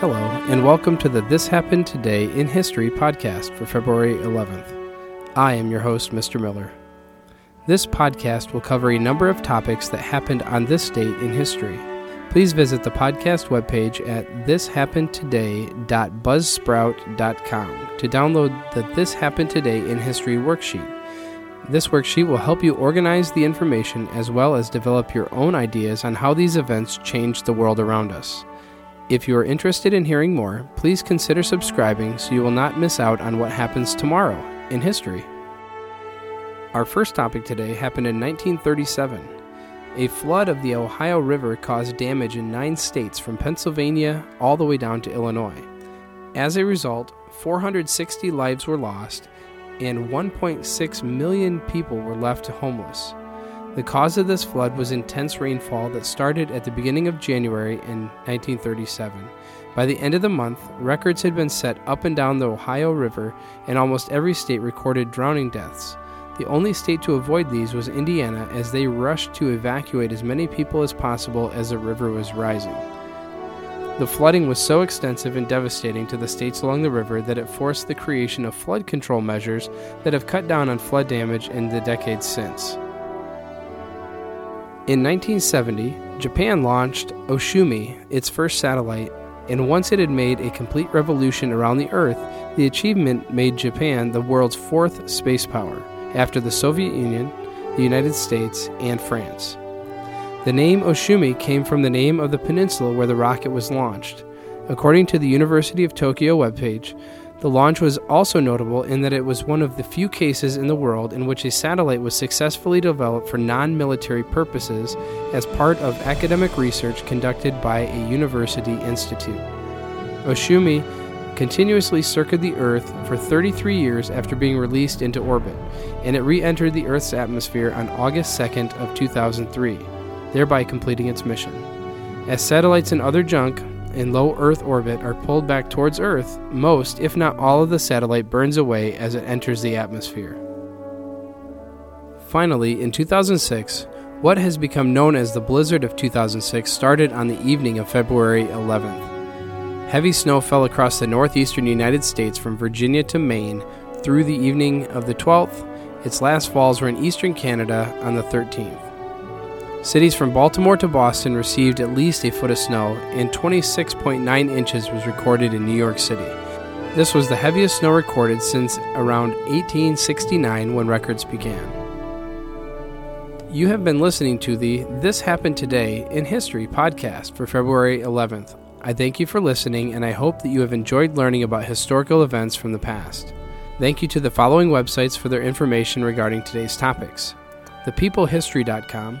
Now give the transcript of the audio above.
Hello, and welcome to the This Happened Today in History podcast for February 11th. I am your host, Mr. Miller. This podcast will cover a number of topics that happened on this date in history. Please visit the podcast webpage at thishappenedtoday.buzzsprout.com to download the This Happened Today in History worksheet. This worksheet will help you organize the information as well as develop your own ideas on how these events changed the world around us. If you are interested in hearing more, please consider subscribing so you will not miss out on what happens tomorrow in history. Our first topic today happened in 1937. A flood of the Ohio River caused damage in nine states from Pennsylvania all the way down to Illinois. As a result, 460 lives were lost and 1.6 million people were left homeless. The cause of this flood was intense rainfall that started at the beginning of January in 1937. By the end of the month, records had been set up and down the Ohio River, and almost every state recorded drowning deaths. The only state to avoid these was Indiana, as they rushed to evacuate as many people as possible as the river was rising. The flooding was so extensive and devastating to the states along the river that it forced the creation of flood control measures that have cut down on flood damage in the decades since. In 1970, Japan launched Ohsumi, its first satellite, and once it had made a complete revolution around the Earth, the achievement made Japan the world's fourth space power, after the Soviet Union, the United States, and France. The name Ohsumi came from the name of the peninsula where the rocket was launched. According to the University of Tokyo webpage, the launch was also notable in that it was one of the few cases in the world in which a satellite was successfully developed for non military purposes as part of academic research conducted by a university institute. Ohsumi continuously circled the Earth for 33 years after being released into orbit, and it re entered the Earth's atmosphere on August 2nd of 2003, thereby completing its mission. As satellites and other junk in low Earth orbit are pulled back towards Earth, most, if not all, of the satellite burns away as it enters the atmosphere. Finally, in 2006, what has become known as the blizzard of 2006 started on the evening of February 11th. Heavy snow fell across the northeastern United States from Virginia to Maine through the evening of the 12th. Its last falls were in eastern Canada on the 13th. Cities from Baltimore to Boston received at least a foot of snow, and 26.9 inches was recorded in New York City. This was the heaviest snow recorded since around 1869 when records began. You have been listening to the This Happened Today in History podcast for February 11th. I thank you for listening, and I hope that you have enjoyed learning about historical events from the past. Thank you to the following websites for their information regarding today's topics thepeoplehistory.com,